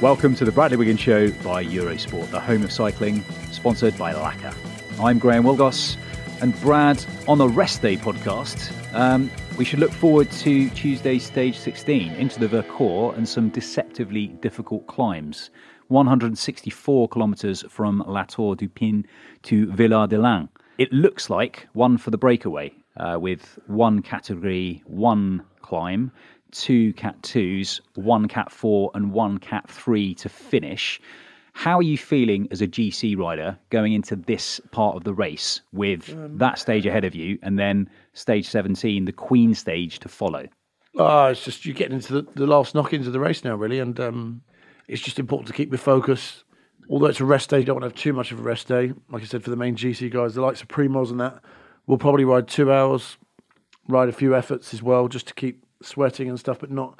Welcome to the Bradley Wiggins Show by Eurosport, the home of cycling, sponsored by Laka. I'm Graham Wilgoss, and Brad, on the Rest Day podcast, um, we should look forward to Tuesday's stage 16 into the Vercors and some deceptively difficult climbs. 164 kilometres from La Tour du Pin to Villard de Lans. It looks like one for the breakaway, uh, with one category, one climb, two Cat 2s, one Cat 4, and one Cat 3 to finish. How are you feeling as a GC rider going into this part of the race with um, that stage ahead of you and then stage 17, the Queen stage to follow? Oh, it's just you're getting into the, the last knock ins of the race now, really, and um, it's just important to keep your focus. Although it's a rest day, you don't want to have too much of a rest day. Like I said, for the main GC guys, the likes of Primoz and that, we'll probably ride two hours, ride a few efforts as well, just to keep sweating and stuff, but not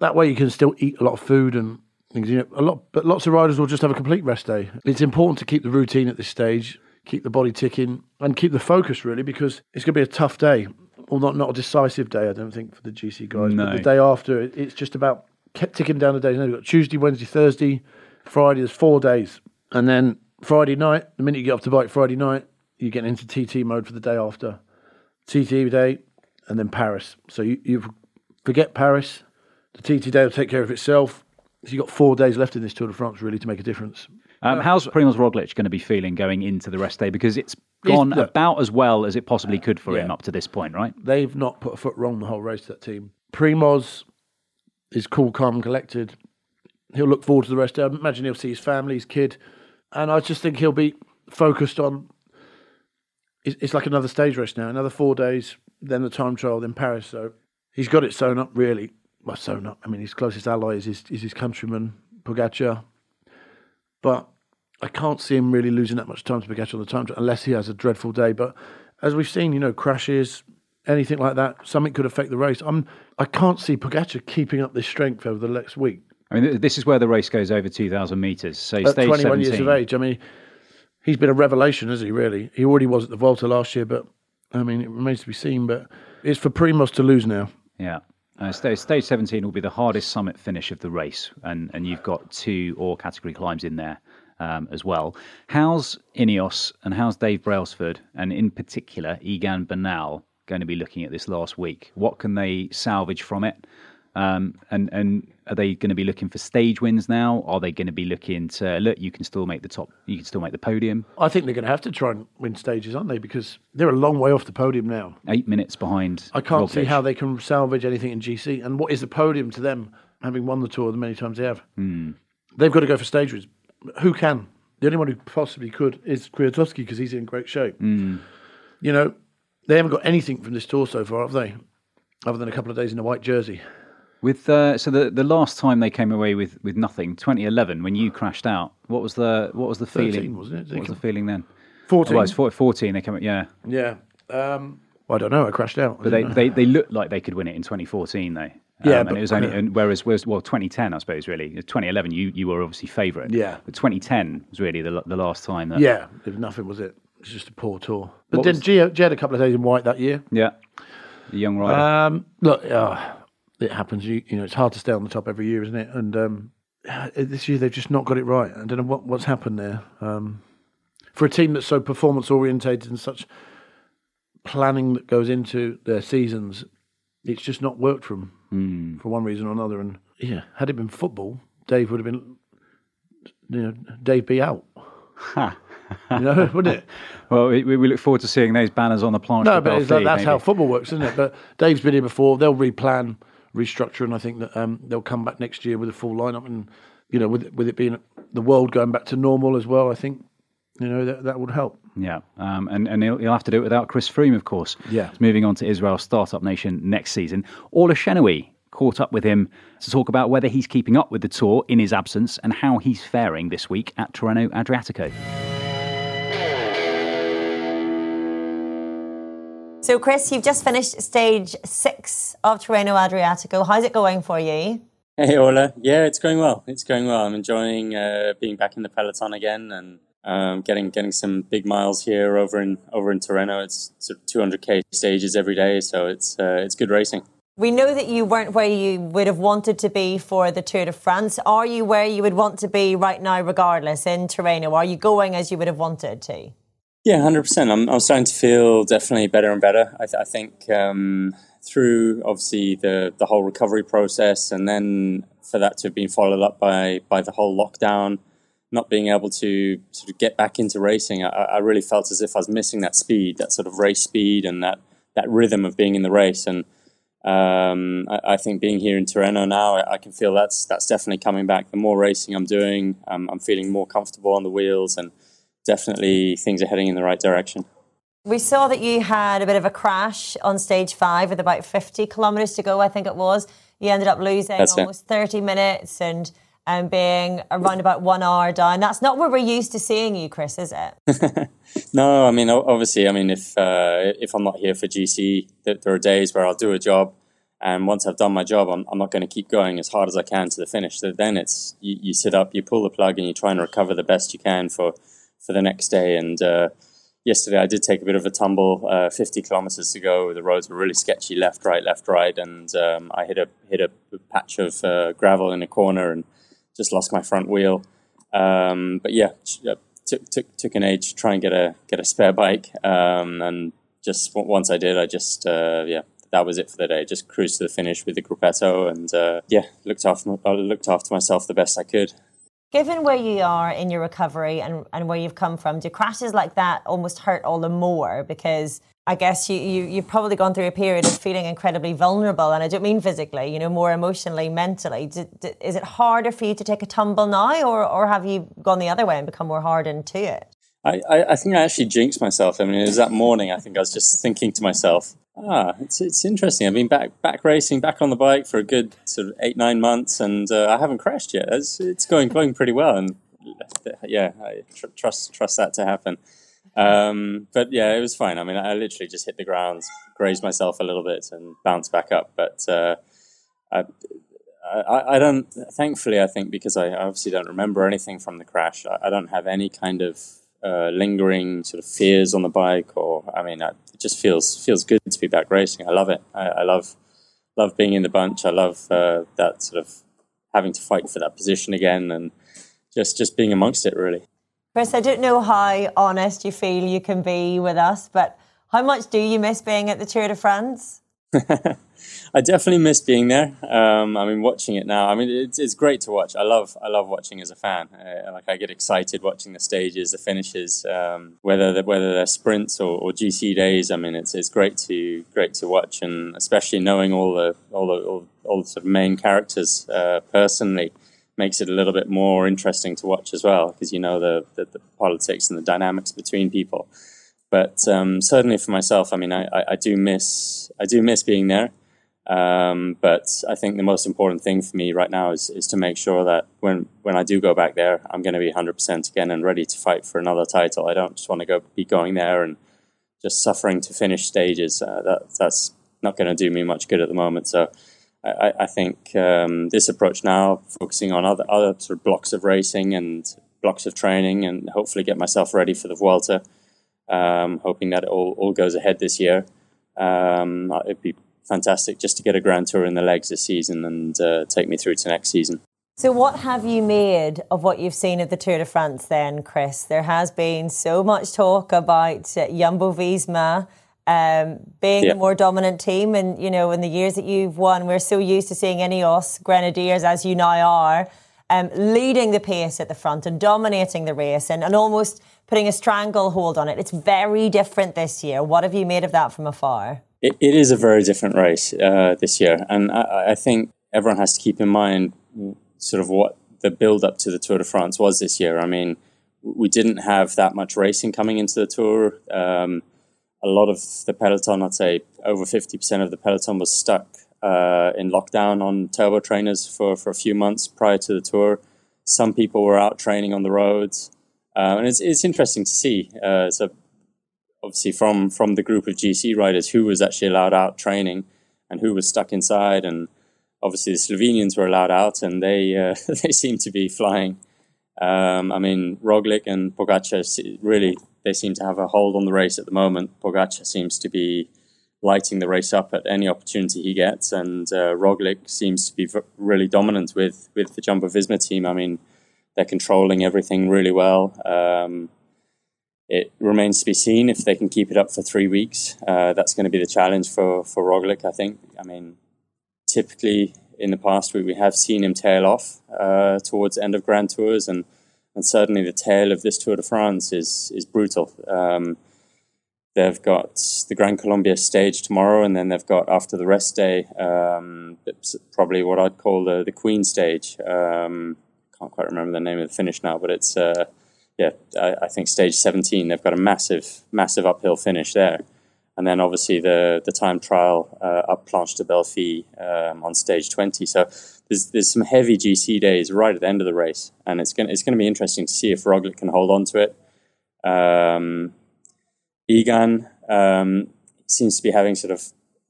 that way. You can still eat a lot of food and things. You know, a lot, but lots of riders will just have a complete rest day. It's important to keep the routine at this stage, keep the body ticking, and keep the focus really, because it's going to be a tough day. Well, not not a decisive day, I don't think, for the GC guys. No. But the day after, it's just about kept ticking down the days. Now You've got Tuesday, Wednesday, Thursday, Friday. There's four days, and then Friday night. The minute you get off the bike, Friday night, you get into TT mode for the day after. TT day, and then Paris. So you, you've Forget Paris. The TT Day will take care of itself. So you've got four days left in this Tour de France really to make a difference. Um, how's Primoz Roglic going to be feeling going into the rest day? Because it's gone look, about as well as it possibly could for yeah. him up to this point, right? They've not put a foot wrong the whole race, that team. Primoz is cool, calm, and collected. He'll look forward to the rest day. I imagine he'll see his family, his kid. And I just think he'll be focused on. It's, it's like another stage race now, another four days, then the time trial, then Paris. So he's got it sewn up really. Well, sewn up. I mean, his closest ally is his, is his countryman Pogacar, but I can't see him really losing that much time to Pogacar on the time unless he has a dreadful day. But as we've seen, you know, crashes, anything like that, something could affect the race. I'm I can't see Pogacar keeping up this strength over the next week. I mean, this is where the race goes over 2,000 metres. So at 21 17. years of age, I mean, he's been a revelation, has he? Really, he already was at the Volta last year, but I mean, it remains to be seen. But it's for Primoz to lose now. Yeah. Uh, stage, stage 17 will be the hardest summit finish of the race, and, and you've got two all category climbs in there um, as well. How's Ineos and how's Dave Brailsford, and in particular Egan Bernal, going to be looking at this last week? What can they salvage from it? Um, and and are they going to be looking for stage wins now? Are they going to be looking to look? You can still make the top. You can still make the podium. I think they're going to have to try and win stages, aren't they? Because they're a long way off the podium now. Eight minutes behind. I can't see how they can salvage anything in GC. And what is the podium to them, having won the tour the many times they have? Mm. They've got to go for stage wins. Who can? The only one who possibly could is Kwiatkowski because he's in great shape. Mm. You know, they haven't got anything from this tour so far, have they? Other than a couple of days in a white jersey. With uh, so the the last time they came away with, with nothing, 2011, when you crashed out, what was the what was the 13, feeling? Wasn't it? What was the feeling then? 14. Oh, it was 14. They came, yeah, yeah. Um, well, I don't know. I crashed out. But they, they they looked like they could win it in 2014, though. Yeah, um, and it was only and whereas whereas well 2010 I suppose really 2011 you you were obviously favourite yeah but 2010 was really the the last time that yeah if nothing was it it's just a poor tour but what then was... G, G had a couple of days in white that year yeah the young rider um, look uh, it happens. You, you know, it's hard to stay on the top every year, isn't it? And um, this year they've just not got it right. I don't know what, what's happened there. Um, for a team that's so performance orientated and such planning that goes into their seasons, it's just not worked for them mm. for one reason or another. And yeah, had it been football, Dave would have been, you know, Dave be out. you know, wouldn't it? well, we, we, look forward to seeing those banners on the planche. No, but that, that's maybe. how football works, isn't it? But Dave's been here before. They'll replan restructure, and I think that um, they'll come back next year with a full lineup. And you know, with with it being the world going back to normal as well, I think you know that that would help. Yeah, um, and and he'll, he'll, have to do it without Chris Froome, of course. Yeah, He's moving on to Israel Startup Nation next season. Orla Chennaoui caught up with him to talk about whether he's keeping up with the tour in his absence and how he's faring this week at Tirreno Adriatico. So, Chris, you've just finished stage six of Tirreno Adriatico. How's it going for you? Hey, Orla. Yeah, it's going well. It's going well. I'm enjoying uh, being back in the peloton again and um, getting getting some big miles here over in over in Tirreno. It's sort of 200k stages every day, so it's uh, it's good racing. We know that you weren't where you would have wanted to be for the Tour de France. Are you where you would want to be right now, regardless in Tirreno? Are you going as you would have wanted to? Yeah, hundred percent. I'm I'm starting to feel definitely better and better. I, th- I think um, through obviously the the whole recovery process, and then for that to have been followed up by by the whole lockdown, not being able to sort of get back into racing, I, I really felt as if I was missing that speed, that sort of race speed, and that that rhythm of being in the race. And um, I, I, think being here in Tirreno now, I, I, can feel that's that's definitely coming back. The more racing I'm doing, um, I'm feeling more comfortable on the wheels and definitely things are heading in the right direction. We saw that you had a bit of a crash on stage five with about 50 kilometres to go, I think it was. You ended up losing That's almost it. 30 minutes and and being around about one hour down. That's not where we're used to seeing you, Chris, is it? no, I mean, obviously, I mean, if uh, if I'm not here for GC, there are days where I'll do a job, and once I've done my job, I'm, I'm not going to keep going as hard as I can to the finish. So then it's you, you sit up, you pull the plug, and you try and recover the best you can for for the next day. And uh, yesterday I did take a bit of a tumble, uh, 50 kilometers to go. The roads were really sketchy, left, right, left, right, and um, I hit a hit a patch of uh, gravel in a corner and just lost my front wheel. Um, but yeah, took, took took an age to try and get a get a spare bike, um, and just once I did, I just uh, yeah that was it for the day. Just cruised to the finish with the gruppetto, and uh, yeah, looked after looked after myself the best I could. Given where you are in your recovery and, and where you've come from, do crashes like that almost hurt all the more? Because I guess you, you, you've probably gone through a period of feeling incredibly vulnerable, and I don't mean physically, you know, more emotionally, mentally. Is it harder for you to take a tumble now, or, or have you gone the other way and become more hardened to it? I, I, think I actually jinxed myself. I mean, it was that morning, I think I was just thinking to myself, Ah, it's it's interesting. I've been back back racing, back on the bike for a good sort of eight nine months, and uh, I haven't crashed yet. It's, it's going going pretty well, and yeah, I tr- trust trust that to happen. Um, but yeah, it was fine. I mean, I literally just hit the ground, grazed myself a little bit, and bounced back up. But uh, I, I, I, don't. Thankfully, I think because I obviously don't remember anything from the crash, I, I don't have any kind of uh, lingering sort of fears on the bike, or I mean, I, it just feels feels good to be back racing. I love it. I, I love love being in the bunch. I love uh, that sort of having to fight for that position again, and just just being amongst it really. Chris, I don't know how honest you feel you can be with us, but how much do you miss being at the Tour de France? I definitely miss being there. Um, I mean, watching it now. I mean, it's, it's great to watch. I love I love watching as a fan. Uh, like I get excited watching the stages, the finishes, um, whether they're, whether they're sprints or, or, GC days. I mean, it's it's great to great to watch, and especially knowing all the all the all, all the sort of main characters uh, personally makes it a little bit more interesting to watch as well because you know the, the, the politics and the dynamics between people. But um, certainly for myself, I mean, I, I, I, do miss I do miss being there. Um, but I think the most important thing for me right now is, is to make sure that when, when I do go back there, I'm going to be 100% again and ready to fight for another title. I don't just want to go be going there and just suffering to finish stages. Uh, that that's not going to do me much good at the moment. So I, I think um, this approach now, focusing on other other sort of blocks of racing and blocks of training, and hopefully get myself ready for the Vuelta. Um, hoping that it all, all goes ahead this year. Um, it'd be fantastic just to get a Grand Tour in the legs this season and uh, take me through to next season. So, what have you made of what you've seen at the Tour de France then, Chris? There has been so much talk about uh, Jumbo Visma um, being yeah. the more dominant team. And, you know, in the years that you've won, we're so used to seeing Ineos Grenadiers, as you now are, um, leading the pace at the front and dominating the race and, and almost putting a stranglehold on it. It's very different this year. What have you made of that from afar? it, it is a very different race uh, this year, and I, I, think everyone has to keep in mind sort of what the build up to the Tour de France was this year. I mean, we didn't have that much racing coming into the tour. Um, a lot of the peloton, I'd say over 50% of the peloton was stuck uh, in lockdown on turbo trainers for, for a few months prior to the tour. Some people were out training on the roads. Uh, and it's, it's interesting to see. Uh, so obviously from, from the group of GC riders, who was actually allowed out training and who was stuck inside. And obviously the Slovenians were allowed out and they, uh, they seem to be flying. Um, I mean, Roglic and Pogacar really they seem to have a hold on the race at the moment. Pogacar seems to be lighting the race up at any opportunity he gets, and uh, Roglic seems to be v- really dominant with with the Jumbo Visma team. I mean, they're controlling everything really well. Um, it remains to be seen if they can keep it up for three weeks. Uh, that's going to be the challenge for for Roglic. I think. I mean, typically in the past we, we have seen him tail off uh, towards the end of Grand Tours, and and certainly the tail of this Tour de France is is brutal. Um, they've got the Grand Colombier stage tomorrow, and then they've got after the rest day, um, probably what I'd call the the Queen stage. Um, can't quite remember the name of the finish now, but it's uh, yeah, I, I, think stage seventeen. They've got a massive massive uphill finish there, and then obviously the the time trial uh, up Planche de Belfi um, on stage twenty. So there's there's some heavy GC days right at the end of the race, and it's gonna it's gonna be interesting to see if Roglic can hold on to it. Um, Egan um, seems to be having sort of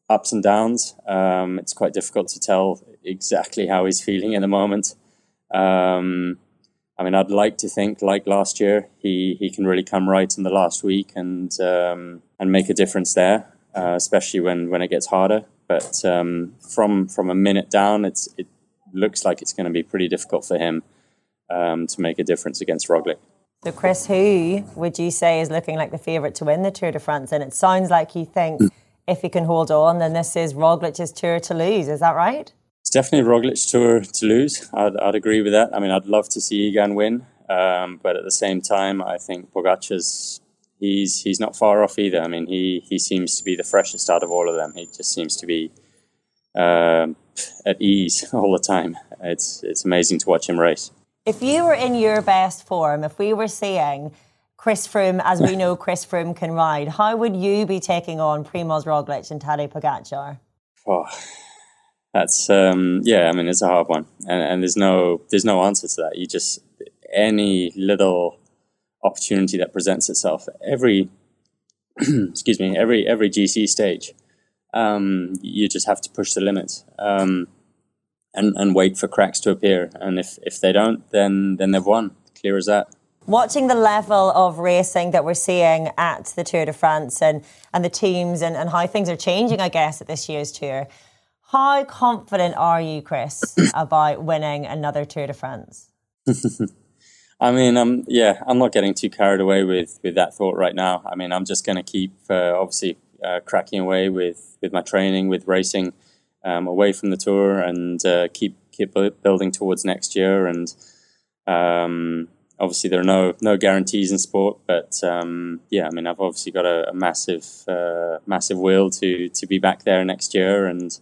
ups and downs. Um, it's quite difficult to tell exactly how he's feeling in the moment. Um, I mean, I'd like to think, like last year, he, he can really come right in the last week and um, and make a difference there, uh, especially when, when it gets harder. But um, from from a minute down, it's it looks like it's going to be pretty difficult for him um, to make a difference against Roglic. So, Chris, who would you say is looking like the favourite to win the Tour de France? And it sounds like you think mm. if he can hold on, then this is Roglic's tour to lose. Is that right? Definitely Roglic tour to lose. I'd, I'd agree with that. I mean, I'd love to see Egan win, um, but at the same time, I think Pogacar's he's he's not far off either. I mean, he he seems to be the freshest out of all of them. He just seems to be um, at ease all the time. It's it's amazing to watch him race. If you were in your best form, if we were seeing Chris Froome as we know Chris Froome can ride, how would you be taking on Primoz Roglic and Tadej Pogacar? Oh, that's um, yeah. I mean, it's a hard one, and, and there's no there's no answer to that. You just any little opportunity that presents itself every excuse me every every GC stage, um, you just have to push the limits. Um, and, and wait for cracks to appear. And if, if they don't, then then they've won. Clear as that. Watching the level of racing that we're seeing at the Tour de France and, and the teams and, and how things are changing, I guess, at this year's tour, how confident are you, Chris, about winning another Tour de France? I mean, um, yeah, I'm not getting too carried away with, with that thought right now. I mean, I'm just going to keep uh, obviously uh, cracking away with, with my training, with racing um, away from the tour and uh, keep keep building towards next year. And um, obviously, there are no no guarantees in sport, but um, yeah, I mean, I've obviously got a, a massive uh, massive will to to be back there next year, and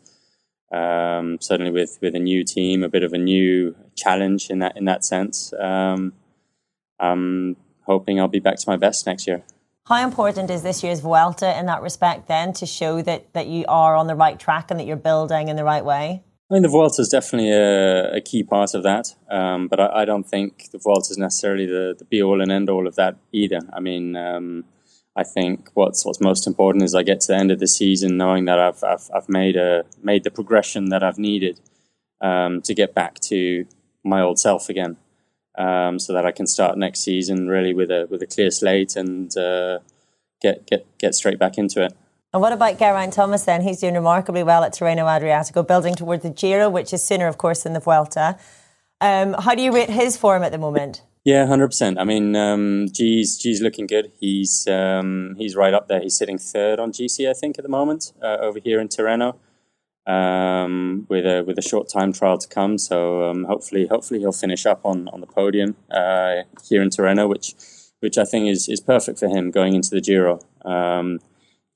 um, certainly with with a new team, a bit of a new challenge in that in that sense. Um, I'm hoping I'll be back to my best next year. How important is this year's Vuelta in that respect then to show that, that you are on the right track and that you're building in the right way? I mean, the Vuelta is definitely a, a, key part of that, um, but I, I, don't think the Vuelta is necessarily the, the be all and end all of that either. I mean, um, I think what's what's most important is I get to the end of the season knowing that I've I've, I've made a made the progression that I've needed um, to get back to my old self again um, so that I can start next season really with a with a clear slate and uh, get get get straight back into it. And what about Geraint Thomas then? He's doing remarkably well at Tirreno Adriatico, building towards the Giro, which is sooner, of course, than the Vuelta. Um, how do you rate his form at the moment? Yeah, hundred percent. I mean, um, G's G's looking good. He's um, he's right up there. He's sitting third on GC, I think, at the moment uh, over here in Tirreno um, with a with a short time trial to come. So um, hopefully, hopefully he'll finish up on, on the podium uh, here in Tirreno, which which I think is, is perfect for him going into the Giro. Um,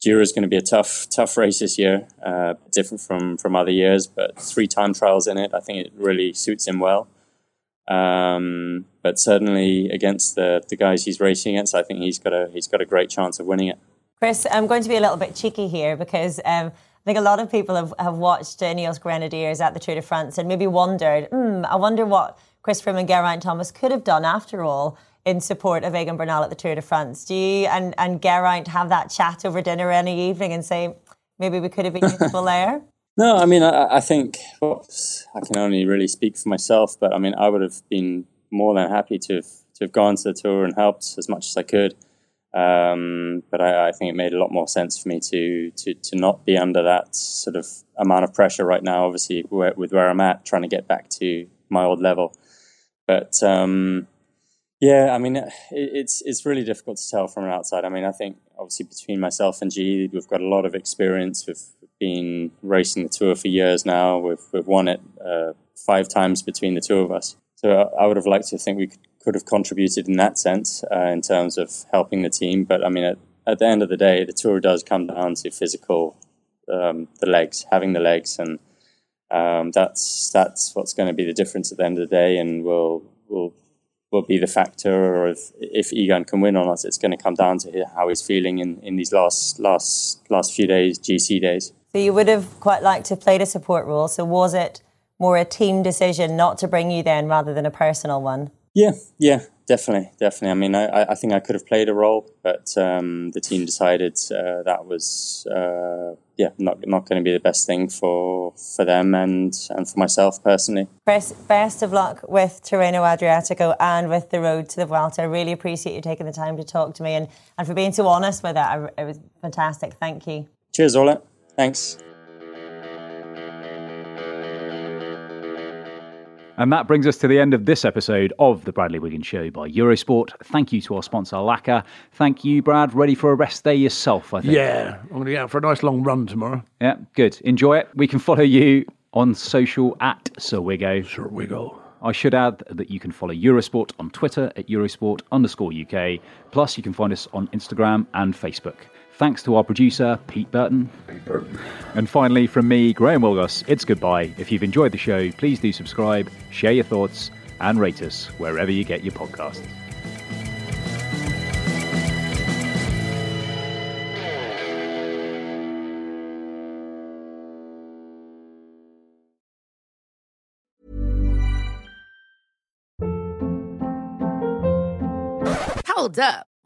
Giro is going to be a tough tough race this year, uh, different from from other years, but three time trials in it, I think it really suits him well. Um, but certainly against the, the guys he's racing against, I think he's got a he's got a great chance of winning it. Chris, I'm going to be a little bit cheeky here because um, I think a lot of people have, have watched Ineos Grenadiers at the Tour de France and maybe wondered, hmm, I wonder what Chris Froome and Geraint Thomas could have done after all in support of Egan Bernal at the Tour de France. Do you and, and Geraint have that chat over dinner any evening and say, maybe we could have been useful there? No, I mean, I, I think well, I can only really speak for myself, but I mean, I would have been more than happy to have, to have gone to the tour and helped as much as I could. Um, but I, I, think it made a lot more sense for me to, to to not be under that sort of amount of pressure right now. Obviously, with where I'm at, trying to get back to my old level. But um, yeah, I mean, it, it's it's really difficult to tell from an outside. I mean, I think obviously between myself and G, we've got a lot of experience. We've been racing the tour for years now. We've we've won it uh, five times between the two of us. So I would have liked to think we could, could have contributed in that sense uh, in terms of helping the team. But I mean, at, at, the end of the day, the tour does come down to physical, um, the legs, having the legs, and um, that's that's what's going to be the difference at the end of the day, and will will will be the factor, or if if Egan can win or not. It's going to come down to how he's feeling in, in these last last last few days, GC days. So you would have quite liked to play a support role. So was it more a team decision not to bring you then, rather than a personal one? Yeah, yeah, definitely, definitely. I mean, I, I think I could have played a role, but um, the team decided uh, that was uh, yeah not not going to be the best thing for for them and and for myself personally. Chris, best of luck with Tirreno Adriatico and with the road to the Vuelta. I really appreciate you taking the time to talk to me and, and for being so honest with it. It was fantastic. Thank you. Cheers, Orla. Thanks. And that brings us to the end of this episode of the Bradley Wiggins Show by Eurosport. Thank you to our sponsor, Laka. Thank you, Brad. Ready for a rest day yourself, I think. Yeah, I'm going to get out for a nice long run tomorrow. Yeah, good. Enjoy it. We can follow you on social at Sir Wiggo. Sir Wiggo. I should add that you can follow Eurosport on Twitter at Eurosport underscore UK. Plus, you can find us on Instagram and Facebook. Thanks to our producer, Pete Burton. Pete Burton. And finally, from me, Graham Wilgoss, it's goodbye. If you've enjoyed the show, please do subscribe, share your thoughts, and rate us wherever you get your podcasts. Hold up.